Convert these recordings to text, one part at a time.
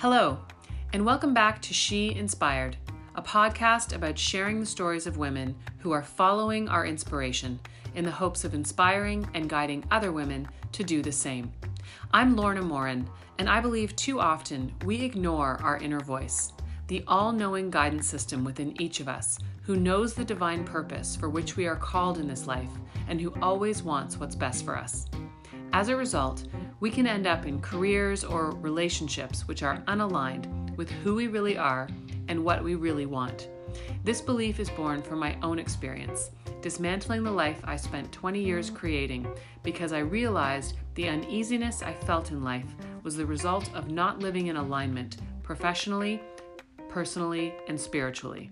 Hello, and welcome back to She Inspired, a podcast about sharing the stories of women who are following our inspiration in the hopes of inspiring and guiding other women to do the same. I'm Lorna Morin, and I believe too often we ignore our inner voice, the all knowing guidance system within each of us who knows the divine purpose for which we are called in this life and who always wants what's best for us. As a result, we can end up in careers or relationships which are unaligned with who we really are and what we really want. This belief is born from my own experience, dismantling the life I spent 20 years creating because I realized the uneasiness I felt in life was the result of not living in alignment professionally, personally, and spiritually.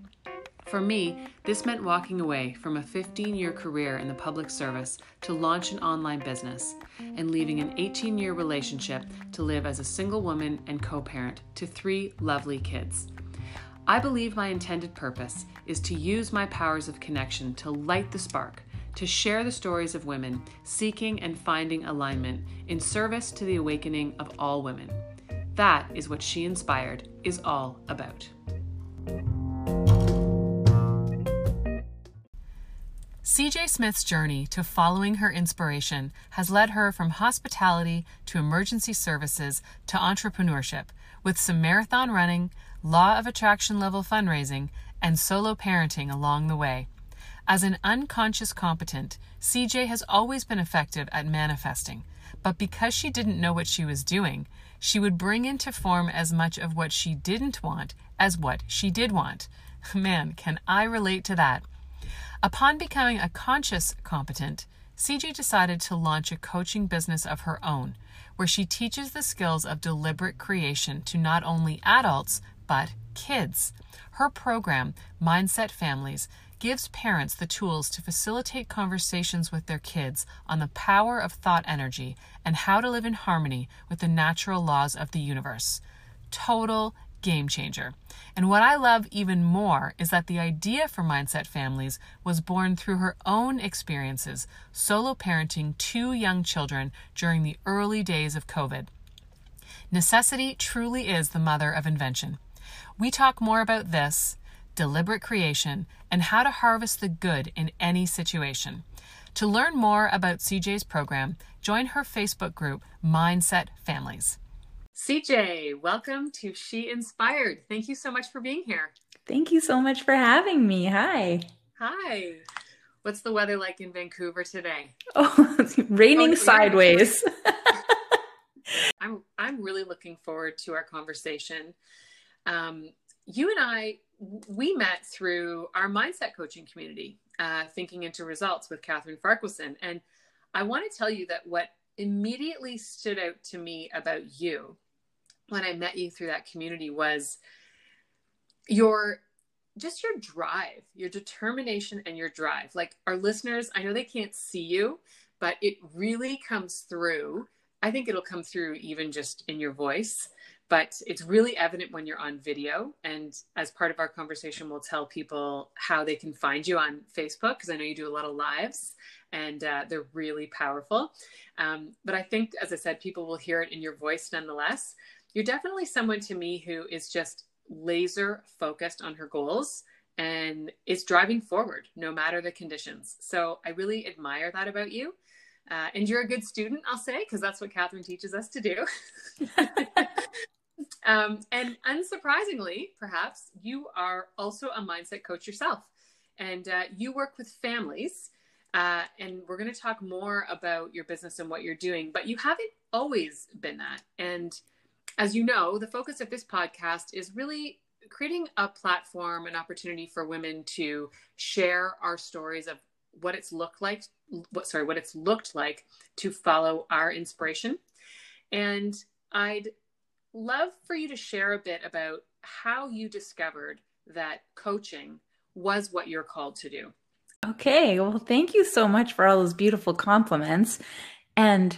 For me, this meant walking away from a 15 year career in the public service to launch an online business and leaving an 18 year relationship to live as a single woman and co parent to three lovely kids. I believe my intended purpose is to use my powers of connection to light the spark, to share the stories of women seeking and finding alignment in service to the awakening of all women. That is what She Inspired is all about. CJ Smith's journey to following her inspiration has led her from hospitality to emergency services to entrepreneurship, with some marathon running, law of attraction level fundraising, and solo parenting along the way. As an unconscious competent, CJ has always been effective at manifesting, but because she didn't know what she was doing, she would bring into form as much of what she didn't want as what she did want. Man, can I relate to that? Upon becoming a conscious competent, CJ decided to launch a coaching business of her own, where she teaches the skills of deliberate creation to not only adults, but kids. Her program, Mindset Families, gives parents the tools to facilitate conversations with their kids on the power of thought energy and how to live in harmony with the natural laws of the universe. Total game changer. And what I love even more is that the idea for Mindset Families was born through her own experiences solo parenting two young children during the early days of COVID. Necessity truly is the mother of invention. We talk more about this, deliberate creation, and how to harvest the good in any situation. To learn more about CJ's program, join her Facebook group, Mindset Families. CJ, welcome to She Inspired. Thank you so much for being here. Thank you so much for having me. Hi. Hi. What's the weather like in Vancouver today? Oh, it's raining oh, sideways. I'm I'm really looking forward to our conversation. Um, you and I we met through our mindset coaching community, uh, thinking into results with Catherine Farquharson, and I want to tell you that what immediately stood out to me about you when I met you through that community was your just your drive, your determination and your drive. Like our listeners, I know they can't see you, but it really comes through. I think it'll come through even just in your voice, but it's really evident when you're on video. And as part of our conversation, we'll tell people how they can find you on Facebook because I know you do a lot of lives and uh, they're really powerful. Um, but I think, as I said, people will hear it in your voice nonetheless you're definitely someone to me who is just laser focused on her goals and is driving forward no matter the conditions. So I really admire that about you. Uh, and you're a good student, I'll say, because that's what Catherine teaches us to do. um, and unsurprisingly, perhaps, you are also a mindset coach yourself. And uh, you work with families. Uh, and we're going to talk more about your business and what you're doing, but you haven't always been that. And as you know, the focus of this podcast is really creating a platform, an opportunity for women to share our stories of what it's looked like, what sorry, what it's looked like to follow our inspiration. And I'd love for you to share a bit about how you discovered that coaching was what you're called to do. Okay, well, thank you so much for all those beautiful compliments. And,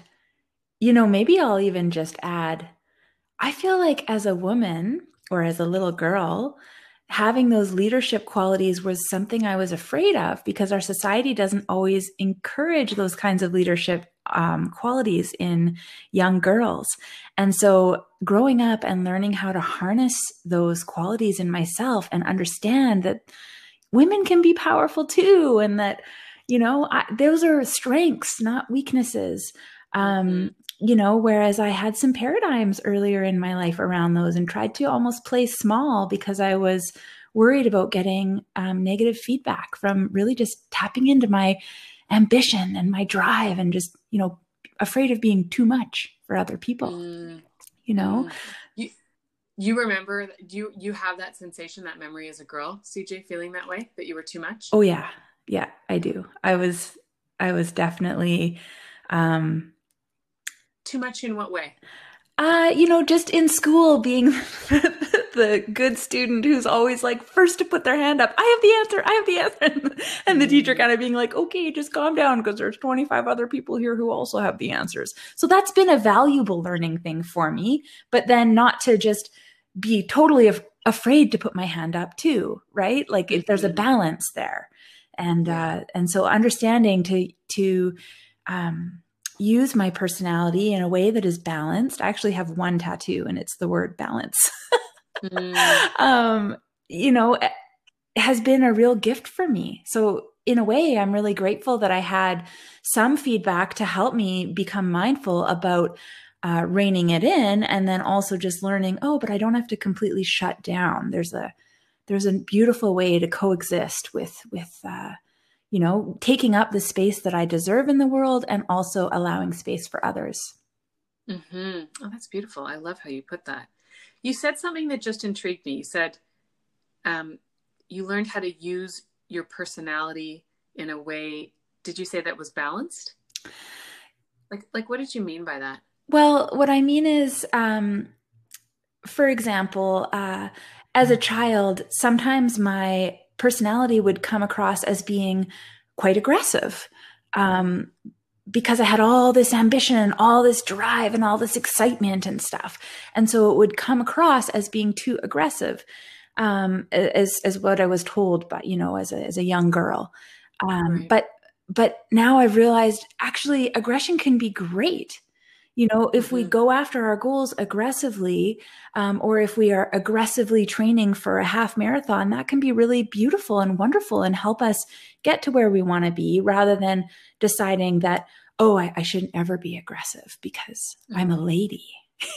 you know, maybe I'll even just add I feel like as a woman or as a little girl, having those leadership qualities was something I was afraid of because our society doesn't always encourage those kinds of leadership um, qualities in young girls. And so, growing up and learning how to harness those qualities in myself and understand that women can be powerful too, and that, you know, I, those are strengths, not weaknesses. Um, mm-hmm you know, whereas I had some paradigms earlier in my life around those and tried to almost play small because I was worried about getting um, negative feedback from really just tapping into my ambition and my drive and just, you know, afraid of being too much for other people, mm. you know? Mm. You, you remember, do you, you have that sensation, that memory as a girl, CJ, feeling that way, that you were too much? Oh yeah. Yeah, I do. I was, I was definitely, um, too much in what way? Uh, you know, just in school being the good student who's always like first to put their hand up. I have the answer. I have the answer. and the teacher kind of being like, okay, just calm down because there's 25 other people here who also have the answers. So that's been a valuable learning thing for me, but then not to just be totally af- afraid to put my hand up too, right? Like if there's a mm-hmm. balance there. And, uh, and so understanding to, to, um, use my personality in a way that is balanced. I actually have one tattoo and it's the word balance. mm. um, you know, eh, has been a real gift for me. So in a way, I'm really grateful that I had some feedback to help me become mindful about uh, reining it in, and then also just learning. Oh, but I don't have to completely shut down. There's a there's a beautiful way to coexist with with uh, you know, taking up the space that I deserve in the world and also allowing space for others. Mm-hmm. Oh, that's beautiful. I love how you put that. You said something that just intrigued me. You said um, you learned how to use your personality in a way. Did you say that was balanced? Like, like, what did you mean by that? Well, what I mean is, um, for example, uh, as a child, sometimes my personality would come across as being quite aggressive um, because I had all this ambition and all this drive and all this excitement and stuff. And so it would come across as being too aggressive, um, as, as what I was told, but you know, as a, as a young girl. Um, right. But, but now I've realized actually aggression can be great you know if we mm-hmm. go after our goals aggressively um, or if we are aggressively training for a half marathon that can be really beautiful and wonderful and help us get to where we want to be rather than deciding that oh i, I shouldn't ever be aggressive because mm-hmm. i'm a mm-hmm. lady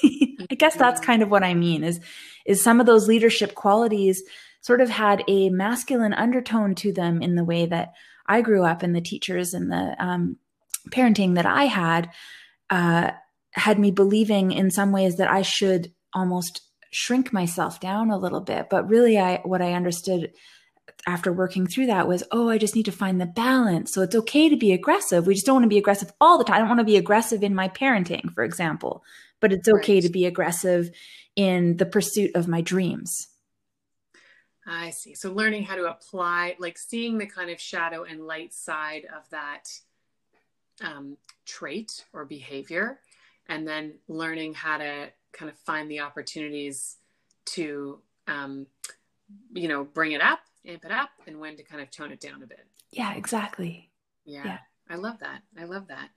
i guess that's kind of what i mean is is some of those leadership qualities sort of had a masculine undertone to them in the way that i grew up and the teachers and the um, parenting that i had uh, had me believing in some ways that I should almost shrink myself down a little bit. But really, I what I understood after working through that was, oh, I just need to find the balance. So it's okay to be aggressive. We just don't want to be aggressive all the time. I don't want to be aggressive in my parenting, for example, but it's okay right. to be aggressive in the pursuit of my dreams. I see. So learning how to apply, like seeing the kind of shadow and light side of that um, trait or behavior and then learning how to kind of find the opportunities to um, you know bring it up amp it up and when to kind of tone it down a bit. Yeah exactly. Yeah, yeah. i love that. I love that.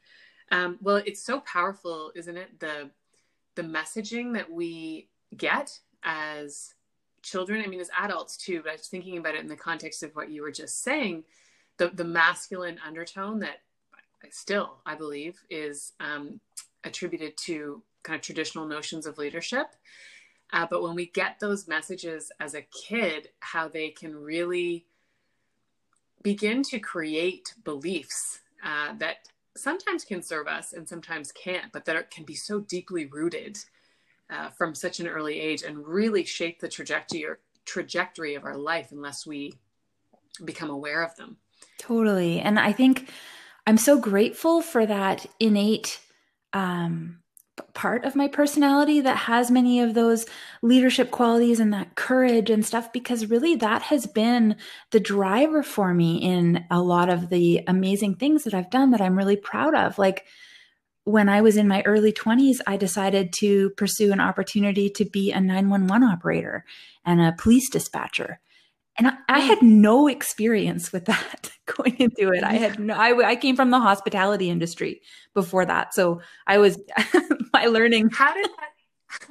Um, well it's so powerful isn't it? The the messaging that we get as children i mean as adults too but i was thinking about it in the context of what you were just saying the the masculine undertone that still i believe is um, attributed to kind of traditional notions of leadership. Uh, but when we get those messages as a kid, how they can really begin to create beliefs uh, that sometimes can serve us and sometimes can't, but that are, can be so deeply rooted uh, from such an early age and really shape the trajectory or trajectory of our life unless we become aware of them. Totally. And I think I'm so grateful for that innate um, part of my personality that has many of those leadership qualities and that courage and stuff because really that has been the driver for me in a lot of the amazing things that I've done that I'm really proud of. Like when I was in my early 20s I decided to pursue an opportunity to be a 911 operator and a police dispatcher And I, I, had no experience with that going into it. I had no, I, I came from the hospitality industry before that. So I was, my learning. How did that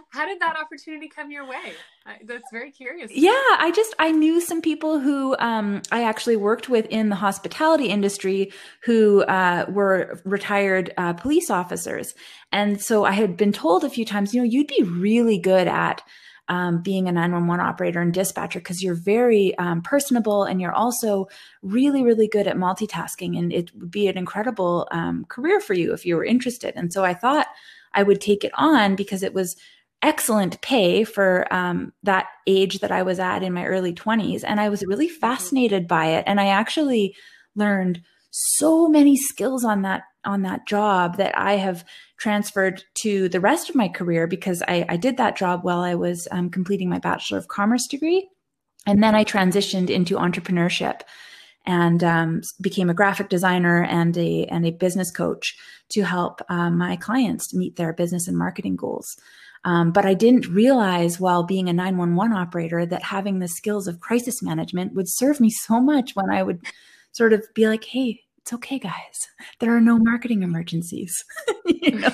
how did that opportunity come your way? I, that's very curious. Yeah, I just I knew some people who um, I actually worked with in the hospitality industry who uh, were retired uh, police officers, and so I had been told a few times, you know, you'd be really good at um, being a 911 operator and dispatcher because you're very um, personable and you're also really, really good at multitasking. And it would be an incredible um, career for you if you were interested. And so I thought I would take it on because it was excellent pay for um, that age that I was at in my early 20s. And I was really mm-hmm. fascinated by it. And I actually learned so many skills on that on that job that I have transferred to the rest of my career because I, I did that job while I was um, completing my Bachelor of Commerce degree. And then I transitioned into entrepreneurship and um, became a graphic designer and a and a business coach to help uh, my clients meet their business and marketing goals. Um, but I didn't realize while being a 911 operator that having the skills of crisis management would serve me so much when I would sort of be like, hey, it's okay, guys. There are no marketing emergencies. you know?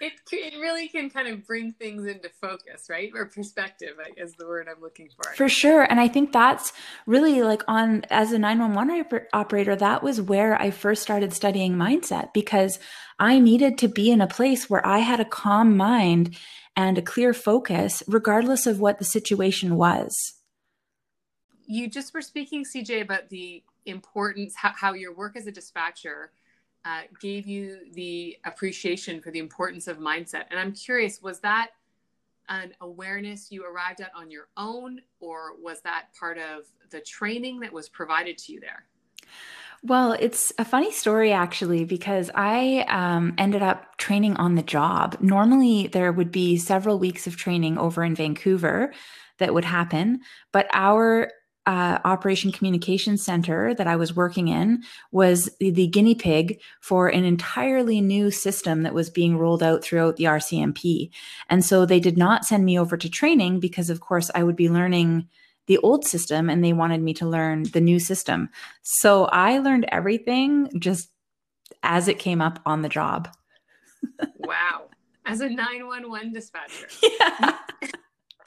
it, it really can kind of bring things into focus, right? Or perspective is the word I'm looking for. For sure. And I think that's really like on, as a 911 operator, that was where I first started studying mindset because I needed to be in a place where I had a calm mind and a clear focus, regardless of what the situation was. You just were speaking, CJ, about the importance, how, how your work as a dispatcher uh, gave you the appreciation for the importance of mindset. And I'm curious, was that an awareness you arrived at on your own, or was that part of the training that was provided to you there? Well, it's a funny story actually, because I um, ended up training on the job. Normally, there would be several weeks of training over in Vancouver that would happen, but our uh, Operation Communication Center that I was working in was the, the, guinea pig for an entirely new system that was being rolled out throughout the RCMP. And so they did not send me over to training because, of course, I would be learning the old system and they wanted me to learn the new system. So I learned everything just as it came up on the job. wow. As a 911 dispatcher. Yeah.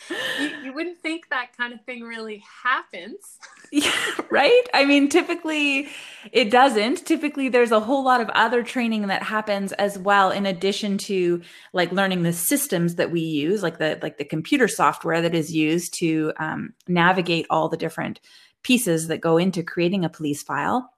You, you, wouldn't think that kind of thing really happens. Yeah, right? I mean, typically it doesn't. Typically, there's a whole lot of other training that happens as well, in addition to like learning the systems that we use, like the like the computer software that is used to um, navigate all the different pieces that go into creating a police file.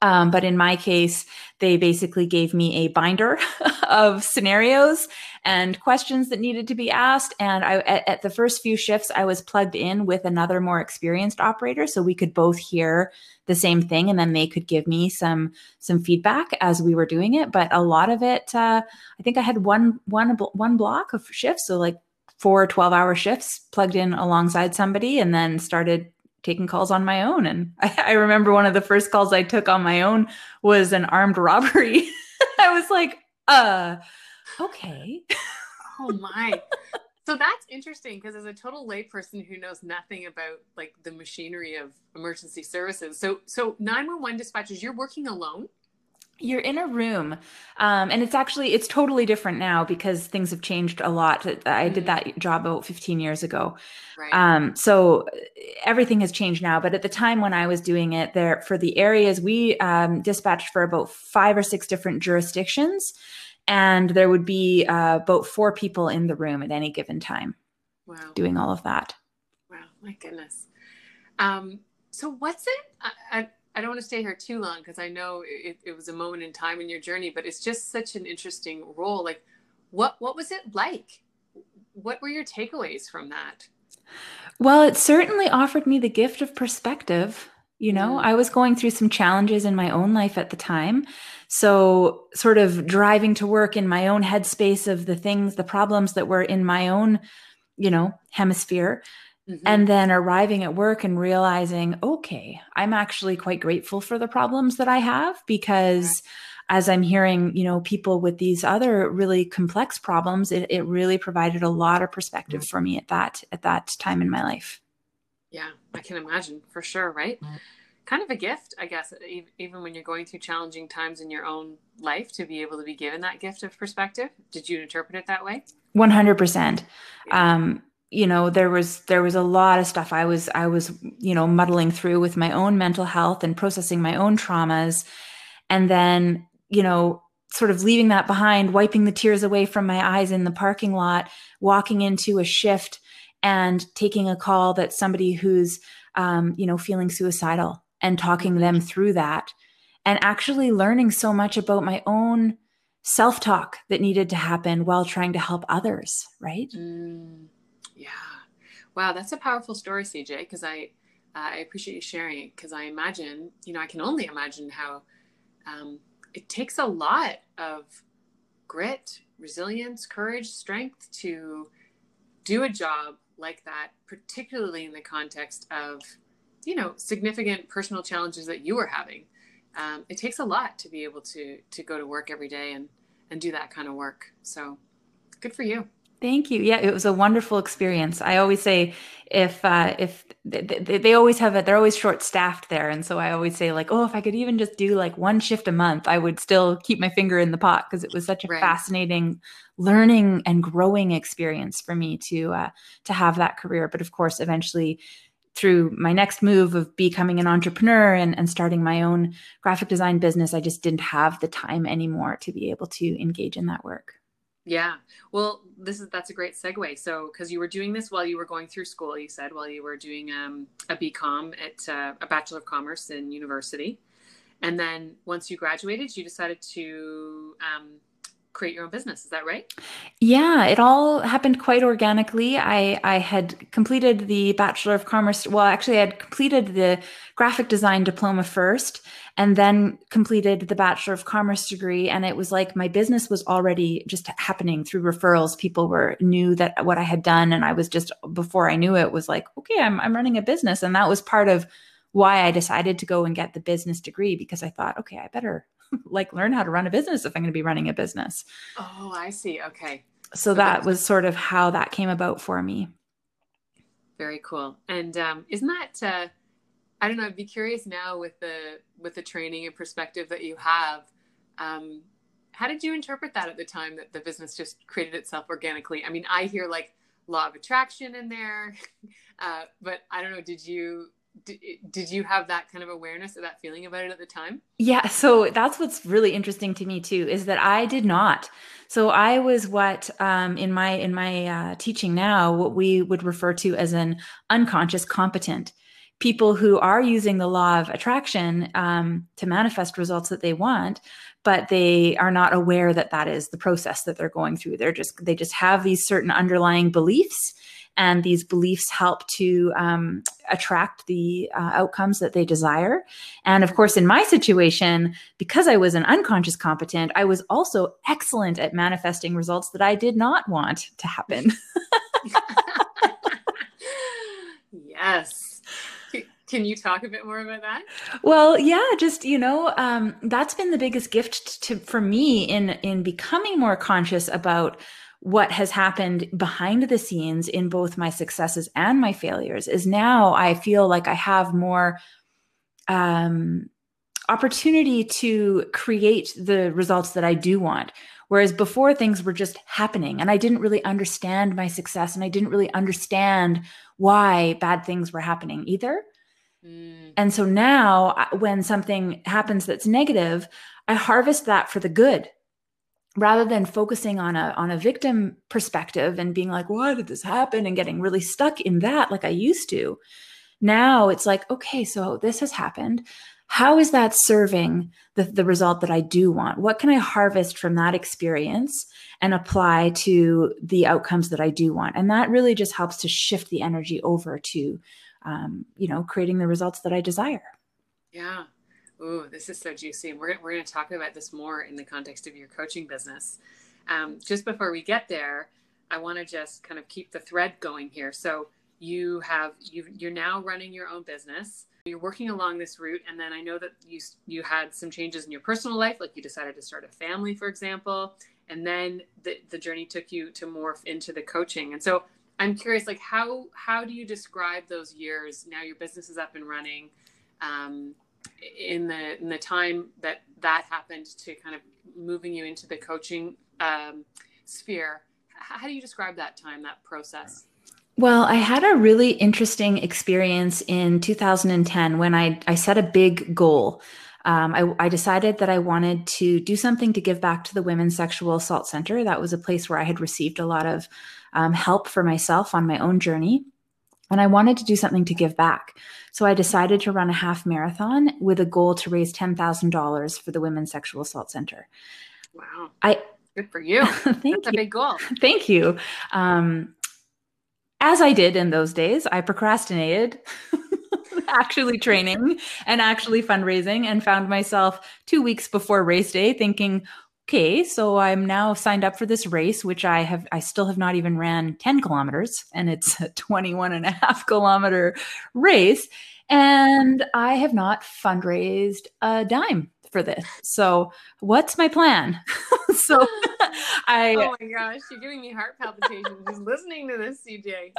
Um, but in my case, they basically gave me a binder of scenarios and questions that needed to be asked. And I, at, at, the first few shifts, I was plugged in with another more experienced operator, so we could both hear the same thing, and then they could give me some some feedback as we were doing it. But a lot of it, uh, I think I had one one one block of shifts, so like four 12 hour shifts plugged in alongside somebody and then started taking calls on my own. And I, I, remember one of the first calls I took on my own was an armed robbery. I was like, uh, okay. oh my. So that's interesting because as a total layperson who knows nothing about like the machinery of emergency services, so so 911 dispatchers, you're working alone? You're in a room um, and it's actually it's totally different now because things have changed a lot. I did mm-hmm. that job about 15 years ago. Right. um, so everything has changed now but at the time when i was doing it there for the areas we um, dispatched for about five or six different jurisdictions and there would be uh, about four people in the room at any given time wow. doing all of that. Wow my goodness. Um, so what's it I, I, I don't want to stay here too long because I know it, it, was a moment in time in your journey, but it's just such an interesting role. Like, what what was it like? What were your takeaways from that? Well, it certainly offered me the gift of perspective. You know, mm. I was going through some challenges in my own life at the time. So, sort of driving to work in my own headspace of the things, the problems that were in my own, you know, hemisphere Mm-hmm. And then arriving at work and realizing, okay, I'm actually quite grateful for the problems that I have because as I'm hearing, you know, people with these other really complex problems, it, it really provided a lot of perspective for me at that at that time in my life. Yeah, I can imagine for sure, right? Kind of a gift, I guess, even when you're going through challenging times in your own life to be able to be given that gift of perspective. Did you interpret it that way? 100%. Um, you know there was there was a lot of stuff i was i was you know muddling through with my own mental health and processing my own traumas. And then you know sort of leaving that behind wiping the tears away from my eyes in the parking lot walking into a shift and taking a call that somebody who's um, you know feeling suicidal and talking them through that and actually learning so much about my own self-talk that needed to happen while trying to help others right? Mm. Wow, that's a powerful story, CJ, because I uh, I appreciate you sharing it because I imagine, you know, I can only imagine how um, it takes a lot of grit, resilience, courage, strength to do a job like that, particularly in the context of, you know, significant personal challenges that you were having. Um, it takes a lot to be able to to go to work every day and and do that kind of work. So, good for you. Thank you. Yeah, it was a wonderful experience. I always say if uh, if they, they always have it, they're always short staffed there, and so I always say like, oh, if I could even just do like one shift a month, I would still keep my finger in the pot because it was such a right. fascinating learning and growing experience for me to uh, to have that career. But of course, eventually through my next move of becoming an entrepreneur and, and starting my own graphic design business, I just didn't have the time anymore to be able to engage in that work. Yeah. Well, this is that's a great segue. So, because you were doing this while you were going through school, you said while you were doing um, a BCom at uh, a Bachelor of Commerce in university, and then once you graduated, you decided to um, create your own business. Is that right? Yeah, it all happened quite organically. I I had completed the Bachelor of Commerce. Well, actually, I had completed the graphic design diploma first, and then completed the Bachelor of Commerce degree. And it was like my business was already just happening through referrals. People were knew that what I had done, and I was just before I knew it was like, okay, I'm I'm running a business, and that was part of why I decided to go and get the business degree because I thought, okay, I better like learn how to run a business if I'm going to be running a business. Oh, I see. Okay. So that was sort of how that came about for me. Very cool. And um, isn't that uh, I don't know. I'd be curious now with the with the training and perspective that you have. Um, how did you interpret that at the time that the business just created itself organically? I mean, I hear like law of attraction in there, uh, but I don't know. Did you did, you have that kind of awareness or that feeling about it at the time? Yeah, so that's what's really interesting to me too is that I did not. So I was what um, in my in my uh, teaching now what we would refer to as an unconscious competent. People who are using the law of attraction um, to manifest results that they want, but they are not aware that that is the process that they're going through. They're just they just have these certain underlying beliefs and these beliefs help to um, attract the uh, outcomes that they desire. And of course, in my situation, because I was an unconscious competent, I was also excellent at manifesting results that I did not want to happen. yes. Can you talk a bit more about that? Well, yeah, just you know, um, that's been the biggest gift to for me in in becoming more conscious about what has happened behind the scenes in both my successes and my failures is now I feel like I have more um, opportunity to create the results that I do want. Whereas before things were just happening and I didn't really understand my success and I didn't really understand why bad things were happening either. Mm. And so now when something happens that's negative, I harvest that for the good rather than focusing on a on a victim perspective and being like why did this happen? and getting really stuck in that like i used to now it's like okay so this has happened. How is that serving the, the result that i do want? What can i harvest from that experience and apply to the outcomes that i do want? And that really just helps to shift the energy over to um, you know creating the results that i desire. Yeah Ooh, this is so juicy. And we're, we're going to talk about this more in the context of your coaching business. Um, just before we get there, I want to just kind of keep the thread going here. So you have you you're now running your own business you're working along this route and then i know that you you had some changes in your personal life like you decided to start a family for example and then the, the journey took you to morph into the coaching and so i'm curious like how how do you describe those years now your business is up and running um, in the in the time that that happened to kind of moving you into the coaching um, sphere how do you describe that time that process well, I had a really interesting experience in 2010 when I, I set a big goal. Um, I, I, decided that I wanted to do something to give back to the Women's Sexual Assault Center. That was a place where I had received a lot of um, help for myself on my own journey. And I wanted to do something to give back. So I decided to run a half marathon with a goal to raise $10,000 for the Women's Sexual Assault Center. Wow. I, Good for you. Thank That's you. a big goal. Thank you. Um, as I did in those days, I procrastinated actually training and actually fundraising and found myself two weeks before race day thinking, okay, so I'm now signed up for this race, which I have, I still have not even ran 10 kilometers and it's a 21 and a half kilometer race. And I have not fundraised a dime for this. So, what's my plan? so, I. Oh my gosh, you're giving me heart palpitations just listening to this, CJ.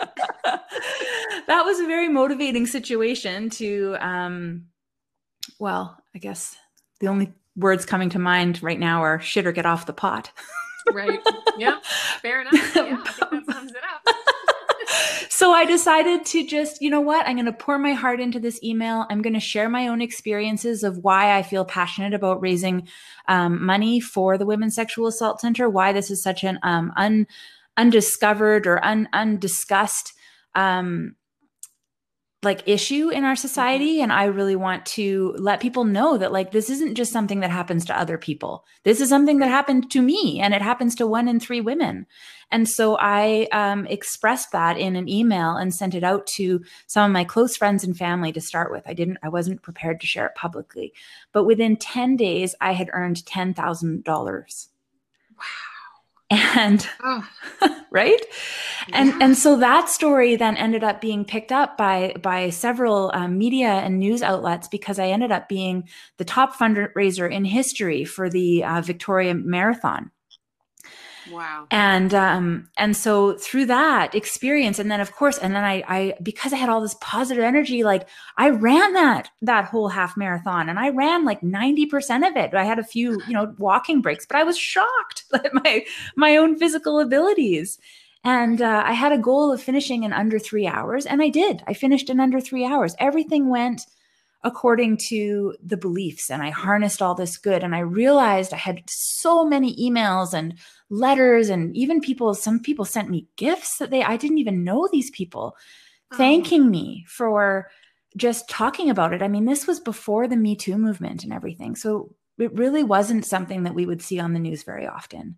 that was a very motivating situation to, um, well, I guess the only words coming to mind right now are shit or get off the pot. right. Yeah. Fair enough. Yeah. I think that sums it up so I decided to just, you know what? I'm going to pour my heart into this email. I'm going to share my own experiences of why I feel passionate about raising um, money for the Women's Sexual Assault Center, why this is such an um, un, undiscovered or un, undiscussed um, like issue in our society and i really want to let people know that like this isn't just something that happens to other people. This is something that happened to me and it happens to one in three women. And so i um, expressed that in an email and sent it out to some of my close friends and family to start with. I didn't i wasn't prepared to share it publicly. But within 10 days i had earned $10000 wow and oh. right and yeah. and so that story then ended up being picked up by by several um, media and news outlets because i ended up being the top fundraiser in history for the uh, victoria marathon Wow. And um and so through that experience and then of course and then I I because I had all this positive energy like I ran that that whole half marathon and I ran like 90% of it. I had a few, you know, walking breaks, but I was shocked at my my own physical abilities. And uh, I had a goal of finishing in under 3 hours and I did. I finished in under 3 hours. Everything went according to the beliefs and I harnessed all this good and I realized I had so many emails and letters and even people some people sent me gifts that they I didn't even know these people thanking me for just talking about it. I mean, this was before the Me Too movement and everything. So it really wasn't something that we would see on the news very often.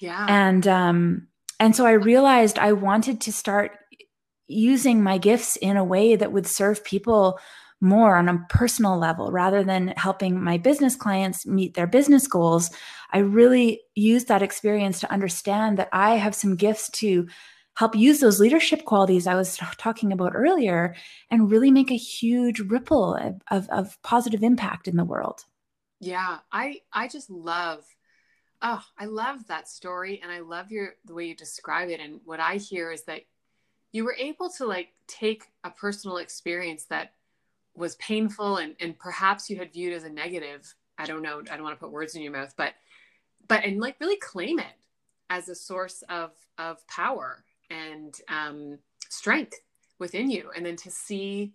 Yeah. And um and so I realized I wanted to start using my gifts in a way that would serve people more on a personal level rather than helping my business clients meet their business goals. I really used that experience to understand that I have some gifts to help use those leadership qualities I was talking about earlier and really make a huge ripple of, of, of positive impact in the world. Yeah, I I just love oh, I love that story and I love your the way you describe it and what I hear is that you were able to like take a personal experience that was painful and, and perhaps you had viewed as a negative. I don't know. I don't want to put words in your mouth but but and like really claim it as a source of of power and um, strength within you. And then to see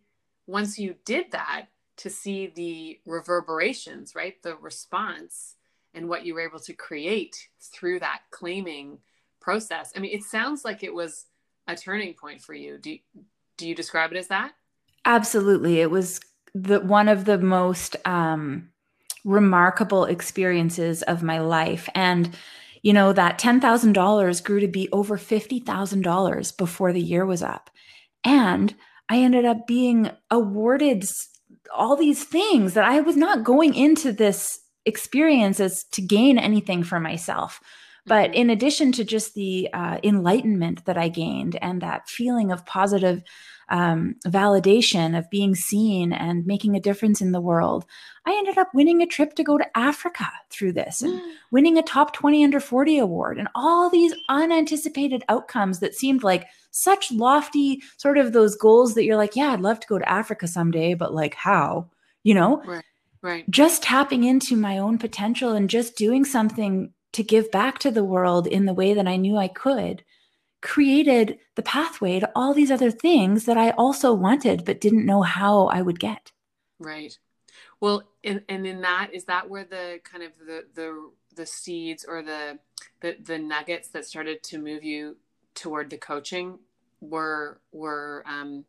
once you did that to see the reverberations right? The response and what you were able to create through that claiming process. I mean it sounds like it was a turning point for you. Do, do you describe it as that Absolutely. It was the one of the most um, remarkable experiences of my life. And, you know, that $10,000 grew to be over $50,000 before the year was up. And I ended up being awarded all these things that I was not going into this experience as to gain anything for myself. But mm-hmm. in addition to just the uh, enlightenment that I gained and that feeling of positive um, validation of being seen and making a difference in the world, I ended up winning a trip to go to Africa through this and winning a top 20 under 40 award and all these unanticipated outcomes that seemed like such lofty sort of those goals that you're like, yeah, I'd love to go to Africa someday, but like how? You know? Right. Right. Just tapping into my own potential and just doing something to give back to the world in the way that I knew I could created the pathway to all these other things that I also wanted but didn't know how I would get. Right. Well, and, and in that is that where the kind of the the the seeds or the the the nuggets that started to move you toward the coaching were were um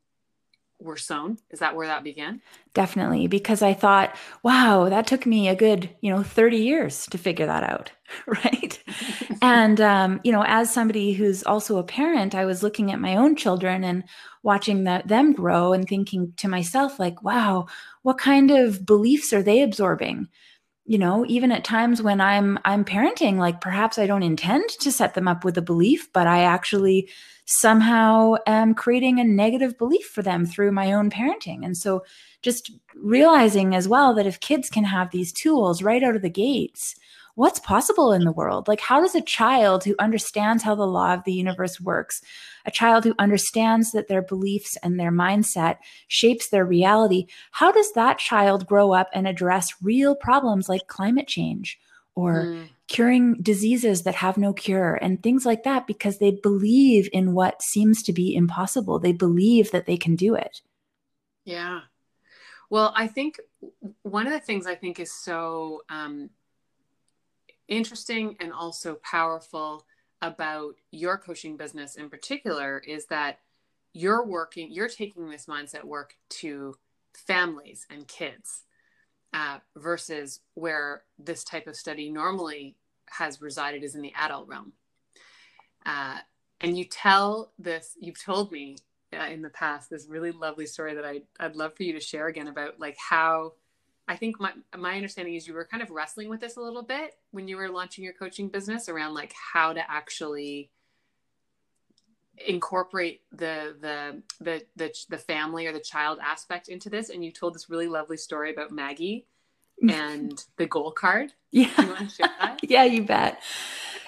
were sown is that where that began definitely because i thought wow that took me a good you know 30 years to figure that out right and um, you know as somebody who's also a parent i was looking at my own children and watching that them grow and thinking to myself like wow what kind of beliefs are they absorbing? You know even at times when i'm i'm parenting like perhaps i don't intend to set them up with a belief but i actually somehow am creating a negative belief for them through my own parenting. And so just realizing as well that if kids can have these tools right out of the gates what's possible in the world like how does a child who understands how the law of the universe works a child who understands that their beliefs and their mindset shapes their reality, how does that child grow up and address real problems like climate change or mm. curing diseases that have no cure and things like that because they believe in what seems to be impossible. They believe that they can do it. Yeah. Well, I think one of the things I think is so um, interesting and also powerful about your coaching business in particular is that you're working, you're taking this mindset work to families and kids uh, versus where this type of study normally has resided is in the adult realm. Uh, and you tell this, you've told me uh, in the past this really lovely story that I, I'd love for you to share again about like how I think my my understanding is you were kind of wrestling with this a little bit when you were launching your coaching business around like how to actually incorporate the the the the, the family or the child aspect into this and you told this really lovely story about Maggie and the goal card. Yeah. You yeah, you bet.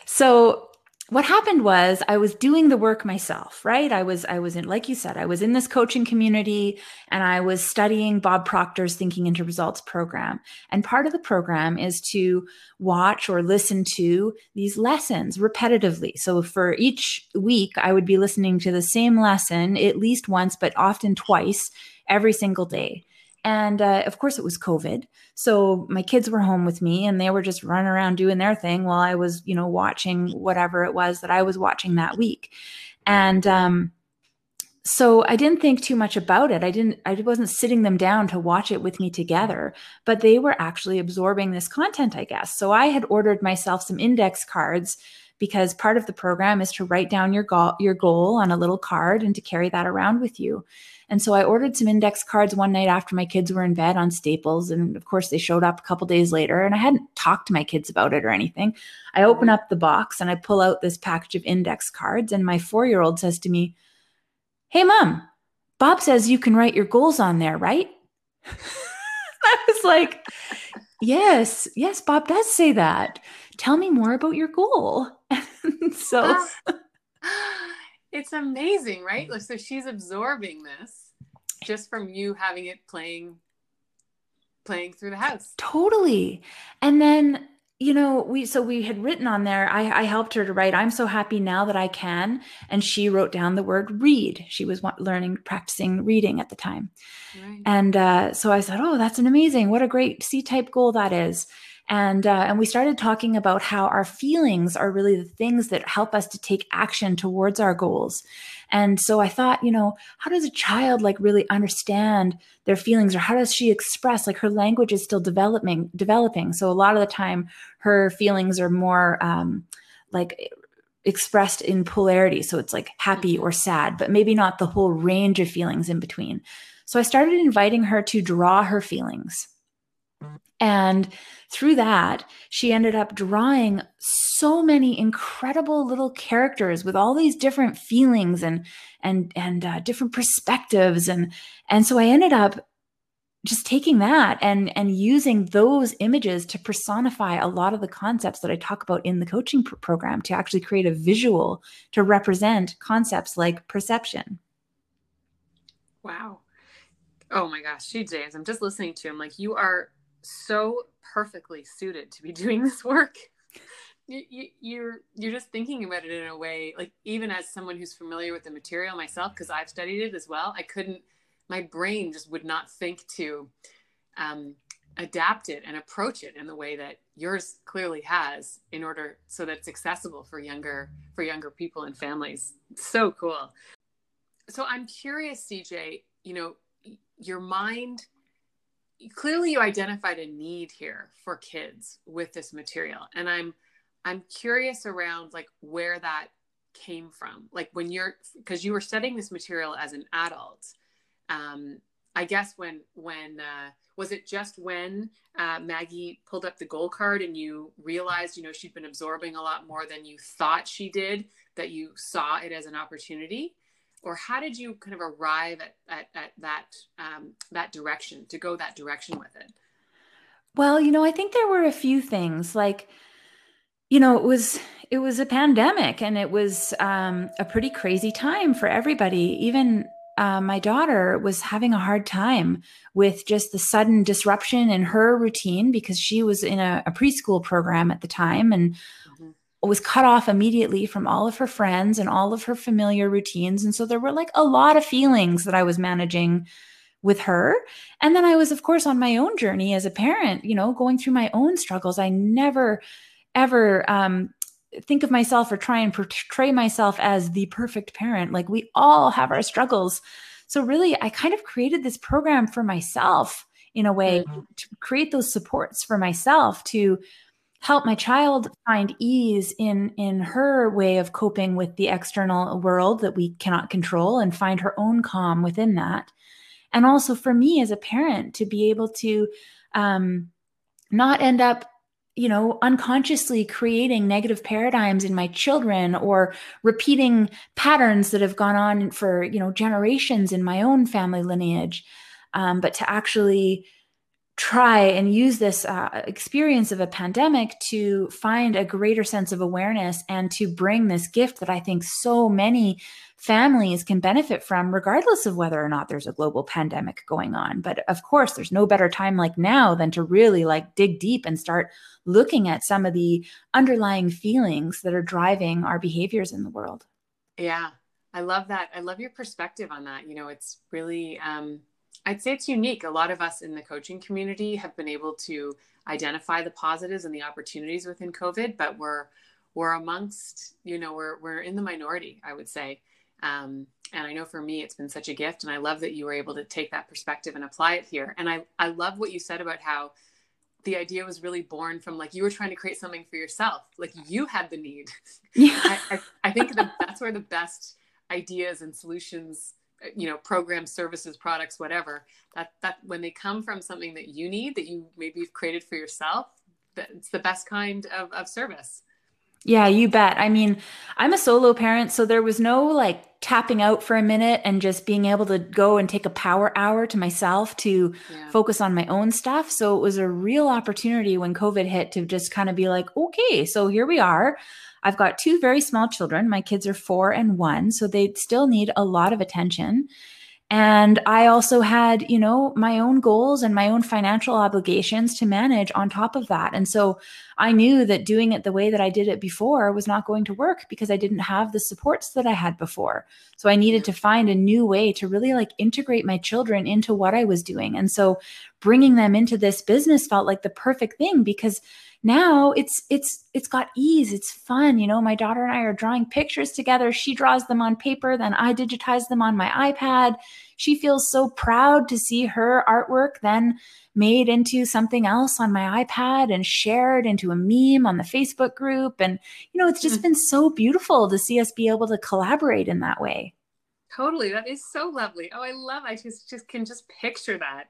So what happened was I was doing the work myself, right? I was I was in like you said, I was in this coaching community and I was studying Bob Proctor's Thinking into Results program. And part of the program is to watch or listen to these lessons repetitively. So for each week I would be listening to the same lesson at least once but often twice every single day. And uh, of course, it was COVID. So my kids were home with me and they were just running around doing their thing while I was, you know, watching whatever it was that I was watching that week. And um, so I didn't think too much about it. I didn't, I wasn't sitting them down to watch it with me together, but they were actually absorbing this content, I guess. So I had ordered myself some index cards because part of the program is to write down your goal, your goal on a little card and to carry that around with you. And so I ordered some index cards one night after my kids were in bed on Staples. And of course, they showed up a couple days later. And I hadn't talked to my kids about it or anything. I open up the box and I pull out this package of index cards. And my four year old says to me, Hey, mom, Bob says you can write your goals on there, right? I was like, Yes, yes, Bob does say that. Tell me more about your goal. And so it's amazing, right? Like, so she's absorbing this just from you having it playing playing through the house. Totally. And then you know we so we had written on there I, I helped her to write i'm so happy now that i can and she wrote down the word read she was learning practicing reading at the time right. and uh, so i said oh that's an amazing what a great c-type goal that is and uh, and we started talking about how our feelings are really the things that help us to take action towards our goals. And so i thought you know how does a child like really understand their feelings or how does she express like her language is still developing developing? So a lot of the time her feelings are more um, like expressed in polarity. So it's like happy mm-hmm. or sad but maybe not the whole range of feelings in between. So i started inviting her to draw her feelings And through that, she ended up drawing so many incredible little characters with all these different feelings and and and uh, different perspectives and and so I ended up just taking that and and using those images to personify a lot of the concepts that I talk about in the coaching pr- program to actually create a visual to represent concepts like perception. Wow. Oh my gosh, CJ, as I'm just listening to him, like you are so perfectly suited to be doing this work. You, you, you're you're just thinking about it in a way like even as someone who's familiar with the material myself because I've studied it as well I couldn't my brain just would not think to um, adapt it and approach it in the way that yours clearly has in order so that it's accessible for younger for younger people and families so cool so i'm curious cj you know your mind clearly you identified a need here for kids with this material. And i'm i'm curious around like where that came from. Like when you're because you were studying this material as an adult um, I guess when when uh, was it just when uh, Maggie pulled up the goal card and you realized you know she'd been absorbing a lot more than you thought she did that you saw it as an opportunity or how did you kind of arrive at, at, at that um, that direction to go that direction with it well you know i think there were a few things like you know it was it was a pandemic and it was um, a pretty crazy time for everybody even uh, my daughter was having a hard time with just the sudden disruption in her routine because she was in a, a preschool program at the time and mm-hmm. Was cut off immediately from all of her friends and all of her familiar routines. And so there were like a lot of feelings that I was managing with her. And then I was, of course, on my own journey as a parent, you know, going through my own struggles. I never, ever um, think of myself or try and portray myself as the perfect parent. Like we all have our struggles. So really, I kind of created this program for myself in a way mm-hmm. to create those supports for myself to help my child find ease in in her way of coping with the external world that we cannot control and find her own calm within that and also for me as a parent to be able to um, not end up you know, unconsciously creating negative paradigms in my children or repeating patterns that have gone on for, you know, generations in my own family lineage. Um, but to actually try and use this uh, experience of a pandemic to find a greater sense of awareness and to bring this gift that I think so many families can benefit from, regardless of whether or not there's a global pandemic going on. But of course, there's no better time like now than to really like dig deep and start looking at some of the underlying feelings that are driving our behaviors in the world. Yeah, I love that. I love your perspective on that. You know, it's really, um, I'd say it's unique. A lot of us in the coaching community have been able to identify the positives and the opportunities within COVID, but we're we're amongst, you know, we're we're in the minority, I would say. Um, and I know for me, it's been such a gift, and I love that you were able to take that perspective and apply it here. And I I love what you said about how the idea was really born from like you were trying to create something for yourself, like you had the need. Yeah, I, I, I think that that's where the best ideas and solutions you know programs services products whatever that that when they come from something that you need that you maybe you've created for yourself that it's the best kind of, of service yeah you bet i mean i'm a solo parent so there was no like tapping out for a minute and just being able to go and take a power hour to myself to yeah. focus on my own stuff so it was a real opportunity when covid hit to just kind of be like okay so here we are I've got two very small children. My kids are four and one, so they still need a lot of attention. And I also had, you know, my own goals and my own financial obligations to manage on top of that. And so I knew that doing it the way that I did it before was not going to work because I didn't have the supports that I had before. So I needed to find a new way to really like integrate my children into what I was doing. And so bringing them into this business felt like the perfect thing because now it's it's it's got ease it's fun you know my daughter and i are drawing pictures together. She draws them on paper then i digitize them on my ipad. She feels so proud to see her artwork then made into something else on my ipad and shared into a meme on the facebook group. And you know it's just mm-hmm. been so beautiful to see us be able to collaborate in that way. Totally that is so lovely. Oh i love i just just can just picture that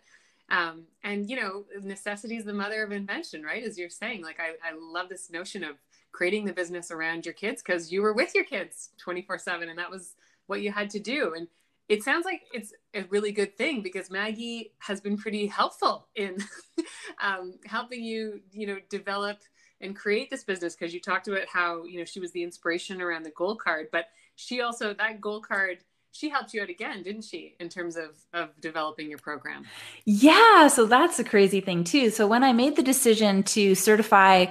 Um, and you know, necessity is the mother of invention, right? As you're saying, like I, I love this notion of creating the business around your kids because you were with your kids 24 7 and that was what you had to do. And it sounds like it's a really good thing because Maggie has been pretty helpful in um, helping you, you know, develop and create this business because you talked about how, you know, she was the inspiration around the goal card, but she also, that goal card, she helped you out again, didn't she, in terms of of developing your program? Yeah, so that's a crazy thing too. So when I made the decision to certify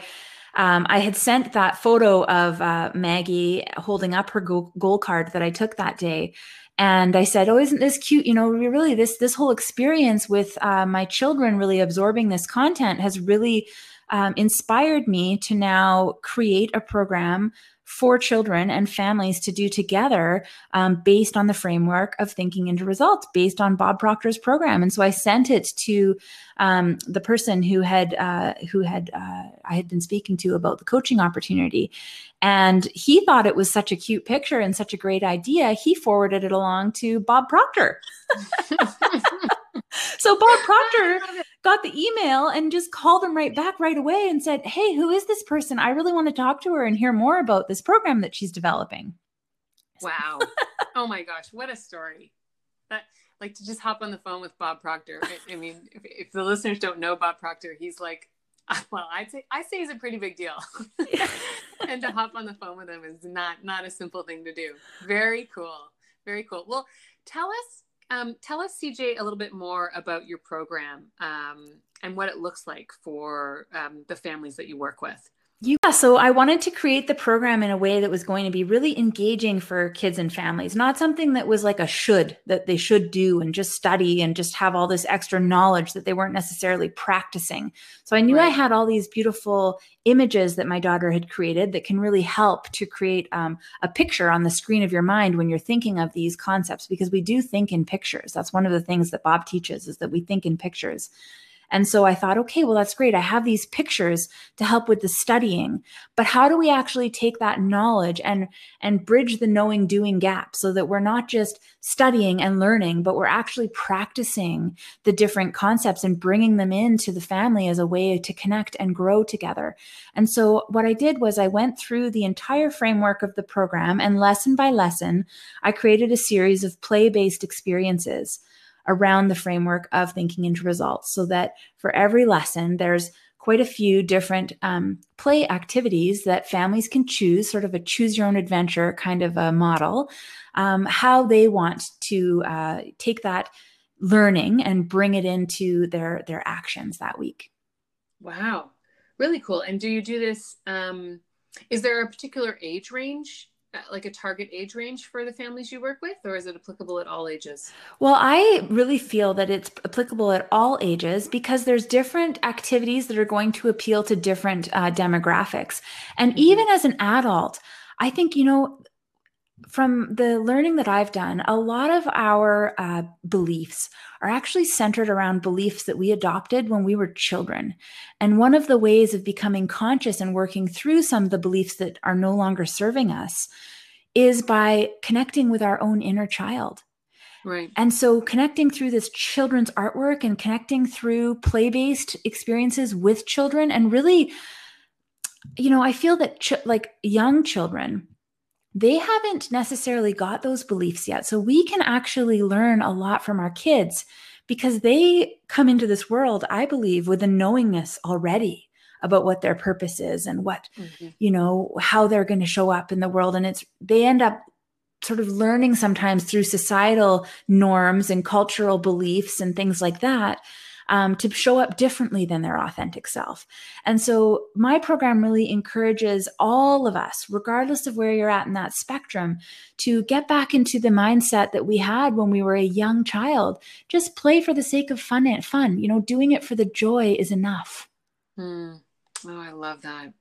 um, I had sent that photo of uh, Maggie holding up her goal, card that I took that day. And I said, "Oh, isn't this cute? You know, really, this this whole experience with uh, my children really absorbing this content has really um, inspired me to now create a program for children and families to do together um, based on the framework of thinking into results based on bob proctor's program. And so i sent it to um, the person who had uh, who had uh, i had been speaking to about the coaching opportunity. And he thought it was such a cute picture and such a great idea he forwarded it along to bob proctor so Bob Proctor got the email and just called him right back right away and said, Hey, who is this person? I really want to talk to her and hear more about this program that she's developing. Wow. oh my gosh, what a story. That like to just hop on the phone with Bob Proctor. I, I mean, if, if, the listeners don't know Bob Proctor, he's like, well, I'd say I say he's a pretty big deal. and to hop on the phone with him is not not a simple thing to do. Very cool. Very cool. Well, tell us um, tell us, CJ, a little bit more about your program um, and what it looks like for um, the families that you work with. Yeah, so I wanted to create the program in a way that was going to be really engaging for kids and families, not something that was like a should that they should do and just study and just have all this extra knowledge that they weren't necessarily practicing. So I knew right. I had all these beautiful images that my daughter had created that can really help to create um, a picture on the screen of your mind when you're thinking of these concepts because we do think in pictures. That's one of the things that Bob teaches is that we think in pictures. And so I thought, okay, well, that's great. I have these pictures to help with the studying, but how do we actually take that knowledge and, and bridge the knowing doing gap so that we're not just studying and learning, but we're actually practicing the different concepts and bringing them into the family as a way to connect and grow together. And so what I did was I went through the entire framework of the program and lesson by lesson, I created a series of play based experiences around the framework of thinking into results so that for every lesson, there's quite a few different um, play activities that families can choose, sort of a choose your own adventure kind of a model, um, how they want to uh, take that learning and bring it into their their actions that week. Wow, really cool. And do you do this? Um, is there a particular age range like a target age range for the families you work with or is it applicable at all ages well i really feel that it's applicable at all ages because there's different activities that are going to appeal to different uh, demographics and mm-hmm. even as an adult i think you know from the learning that I've done, a lot of our uh, beliefs are actually centered around beliefs that we adopted when we were children. And one of the ways of becoming conscious and working through some of the beliefs that are no longer serving us is by connecting with our own inner child. Right. And so connecting through this children's artwork and connecting through play based experiences with children and really, you know, I feel that ch- like young children, they haven't necessarily got those beliefs yet. So we can actually learn a lot from our kids because they come into this world, I believe, with a knowingness already about what their purpose is and what, mm-hmm. you know, how they're going to show up in the world. And it's, they end up sort of learning sometimes through societal norms and cultural beliefs and things like that um, to show up differently than their authentic self. And so my program really encourages all of us, regardless of where you're at in that spectrum, to get back into the mindset that we had when we were a young child. Just play for the sake of fun and fun. You know, doing it for the joy is enough. Hmm. Oh, I love that.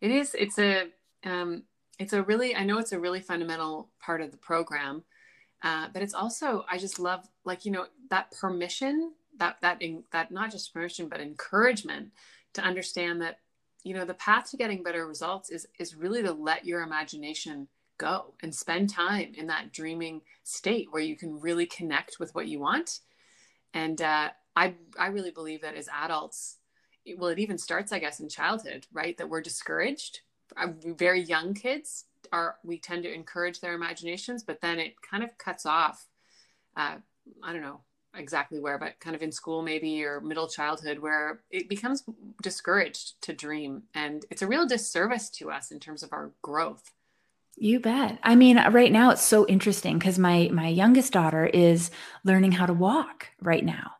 It is. It's a. Um, it's a really. I know it's a really fundamental part of the program. Uh, but it's also i just love like you know that permission that that in, that not just permission but encouragement to understand that you know the path to getting better results is is really to let your imagination go and spend time in that dreaming state where you can really connect with what you want and uh, I I really believe that as adults, well, it even starts, I guess, in childhood, right? That we're discouraged. Very young kids are we tend to encourage their imaginations, but then it kind of cuts off. Uh, I don't know exactly where, but kind of in school maybe or middle childhood where it becomes discouraged to dream, and it's a real disservice to us in terms of our growth. You bet. I mean, right now it's so interesting because my my youngest daughter is learning how to walk right now.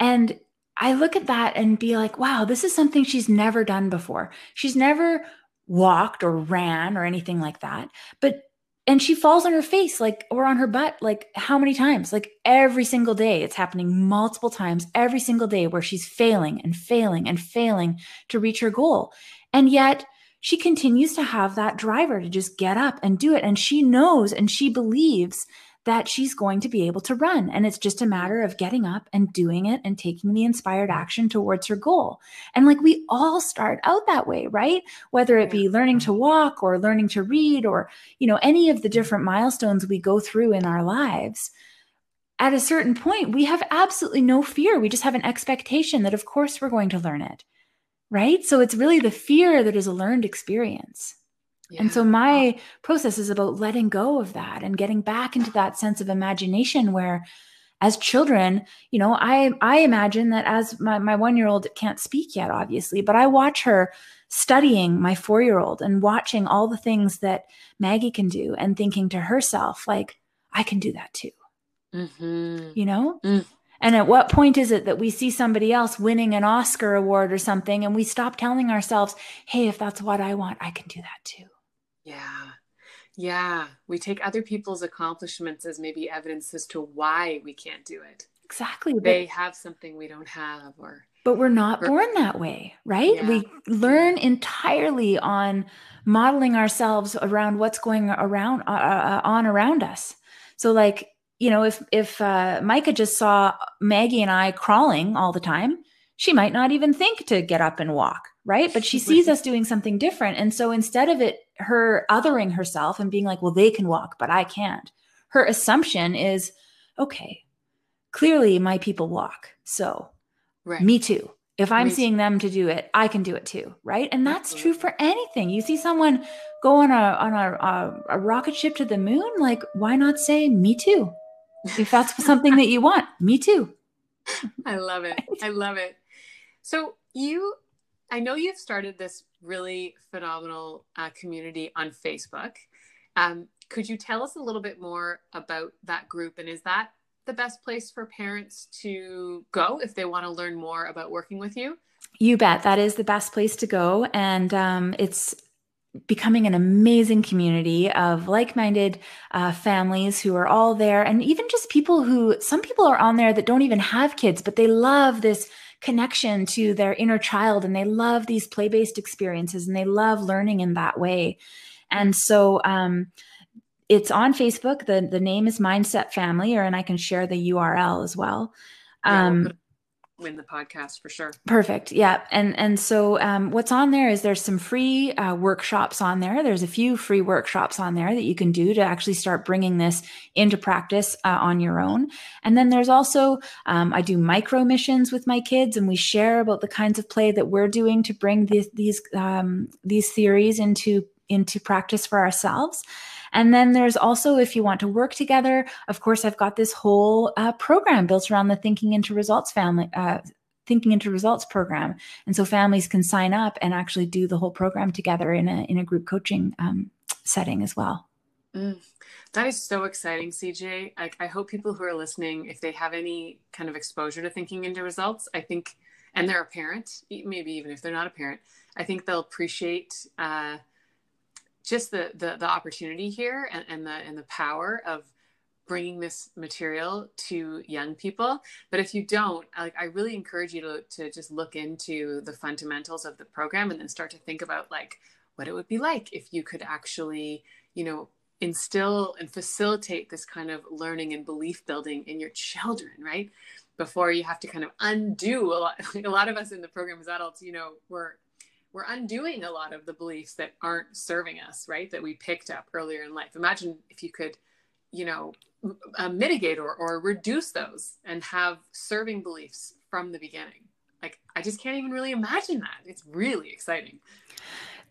And I look at that and be like, wow, this is something she's never done before. She's never walked or ran or anything like that. But and she falls on her face like or on her butt like how many times? Like every single day. It's happening multiple times every single day where she's failing and failing and failing to reach her goal. And yet she continues to have that driver to just get up and do it. And she knows and she believes that she's going to be able to run. And it's just a matter of getting up and doing it and taking the inspired action towards her goal. And like we all start out that way, right? Whether it be learning to mm-hmm. walk or learning to read or, you know, any of the different milestones we go through in our lives. At a certain point, we have absolutely no fear. We just have an expectation that, of course, we're going to learn it. Right. So it's really the fear that is a learned experience. Yeah. And so my process is about letting go of that and getting back into that sense of imagination where as children, you know, I I imagine that as my, my one-year-old can't speak yet, obviously, but I watch her studying my four-year-old and watching all the things that Maggie can do and thinking to herself, like, I can do that too. Mm-hmm. You know? Mm. And at what point is it that we see somebody else winning an Oscar award or something and we stop telling ourselves, hey, if that's what I want, I can do that too? Yeah. Yeah. We take other people's accomplishments as maybe evidence as to why we can't do it. Exactly. They have something we don't have or but we're not born that way, right? Yeah. We learn entirely on modeling ourselves around what's going around uh, uh, uh, on around us. So like, you know, if if uh, Micah just saw Maggie and I crawling all the time, she might not even think to get up and walk, right? But she sees us doing something different. And so instead of it her othering herself and being like, well, they can walk, but I can't. Her assumption is, okay, clearly my people walk. So right. me too. If I'm me seeing too. them to do it, I can do it too. Right. And that's true for anything. You see someone go on a, on a, a, a rocket ship to the moon. Like, why not say me too? If that's something that you want, me too. I love it. I love it. So you I know you've started this really phenomenal uh, community on Facebook. Um, could you tell us a little bit more about that group? And is that the best place for parents to go if they want to learn more about working with you? You bet. That is the best place to go. And um, it's becoming an amazing community of like-minded uh, families who are all there and even just people who some people are on there that don't even have kids but they love this connection to their inner child and they love these play based experiences and they love learning in that way. And so, um, it's on Facebook. The, the name is Mindset Family, or and I can share the URL as well. Um, win the podcast for sure. Perfect. Yeah. And and so um, what's on there is there's some free uh, workshops on there. There's a few free workshops on there that you can do to actually start bringing this into practice uh, on your own. And then there's also um, I do micro missions with my kids, and we share about the kinds of play that we're doing to bring these these um, these theories into into practice for ourselves. And then there's also, if you want to work together, of course, I've got this whole uh, program built around the Thinking into Results family. Uh, thinking into results program and so families can sign up and actually do the whole program together in a in a group coaching um, setting as well mm, that is so exciting cj I, I hope people who are listening if they have any kind of exposure to thinking into results i think and they're a parent maybe even if they're not a parent i think they'll appreciate uh, just the, the the opportunity here and, and the and the power of bringing this material to young people. But if you don't like i really encourage you to, to just look into the fundamentals of the program and then start to think about like what it would be like if you could actually you know instill and facilitate this kind of learning and belief building in your children right? Before you have to kind of undo a lot a lot of us in the program as adults you know we're we're undoing a lot of the beliefs that aren't serving us, right? That we picked up earlier in life. Imagine if you could, you know, uh, mitigate or, or reduce those and have serving beliefs from the beginning. Like, I just can't even really imagine that. It's really exciting.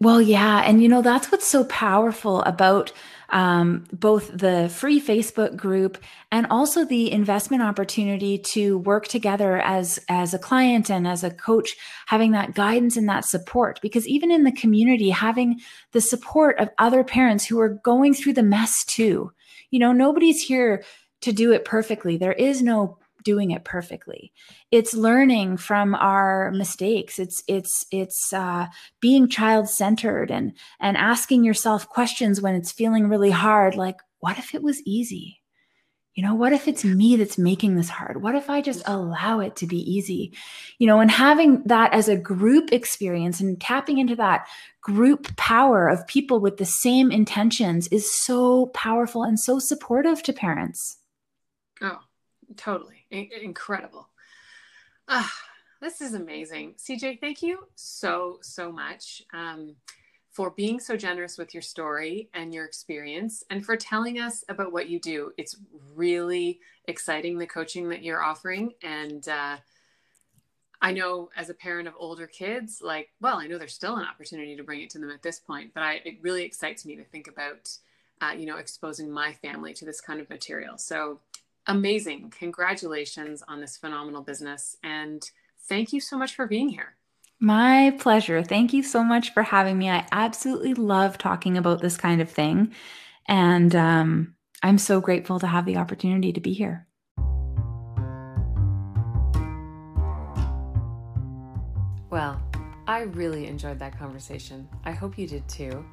Well, yeah. And you know, that's what's so powerful about um, both the free Facebook group and also the investment opportunity to work together as, as a client and as a coach, having that guidance and that support. Because even in the community, having the support of other parents who are going through the mess too. You know, nobody's here to do it perfectly. There is no doing it perfectly. It's learning from our mistakes. It's it's it's uh, being child centered and and asking yourself questions when it's feeling really hard like what if it was easy? You know what if it's me that's making this hard? What if i just allow it to be easy? You know and having that as a group experience and tapping into that group power of people with the same intentions is so powerful and so supportive to parents. Oh totally Incredible. Ah, this is amazing. CJ, thank you so, so much um, for being so generous with your story and your experience and for telling us about what you do. It's really exciting, the coaching that you're offering. And uh, I know as a parent of older kids, like, well, I know there's still an opportunity to bring it to them at this point, but I, it really excites me to think about, uh, you know, exposing my family to this kind of material. So amazing. Congratulations on this phenomenal business. And thank you so much for being here. My pleasure. Thank you so much for having me. I absolutely love talking about this kind of thing. And um, I'm so grateful to have the opportunity to be here. Well, I really enjoyed that conversation. I hope you did too.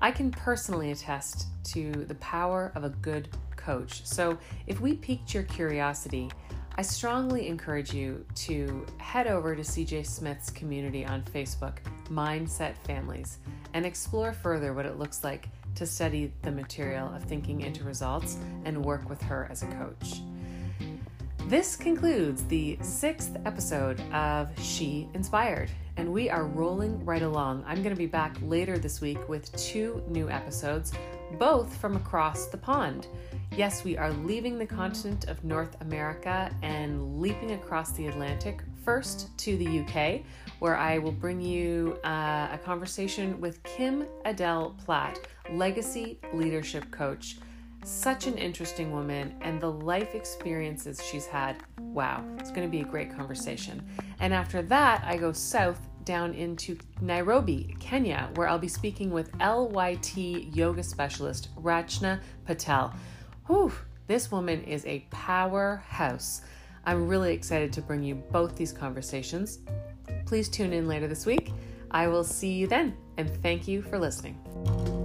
I can personally attest to the power of a good coach. So, if we piqued your curiosity, I strongly encourage you to head over to CJ Smith's community on Facebook, Mindset Families, and explore further what it looks like to study the material of Thinking into Results and work with her as a coach. This concludes the sixth episode of She Inspired, and we are rolling right along. I'm going to be back later this week with two new episodes, both from across the pond. Yes, we are leaving the continent of North America and leaping across the Atlantic first to the UK, where I will bring you uh, a conversation with Kim Adele Platt, legacy leadership coach. Such an interesting woman, and the life experiences she's had. Wow, it's going to be a great conversation. And after that, I go south down into Nairobi, Kenya, where I'll be speaking with LYT yoga specialist Rachna Patel. Whew, this woman is a powerhouse. I'm really excited to bring you both these conversations. Please tune in later this week. I will see you then, and thank you for listening.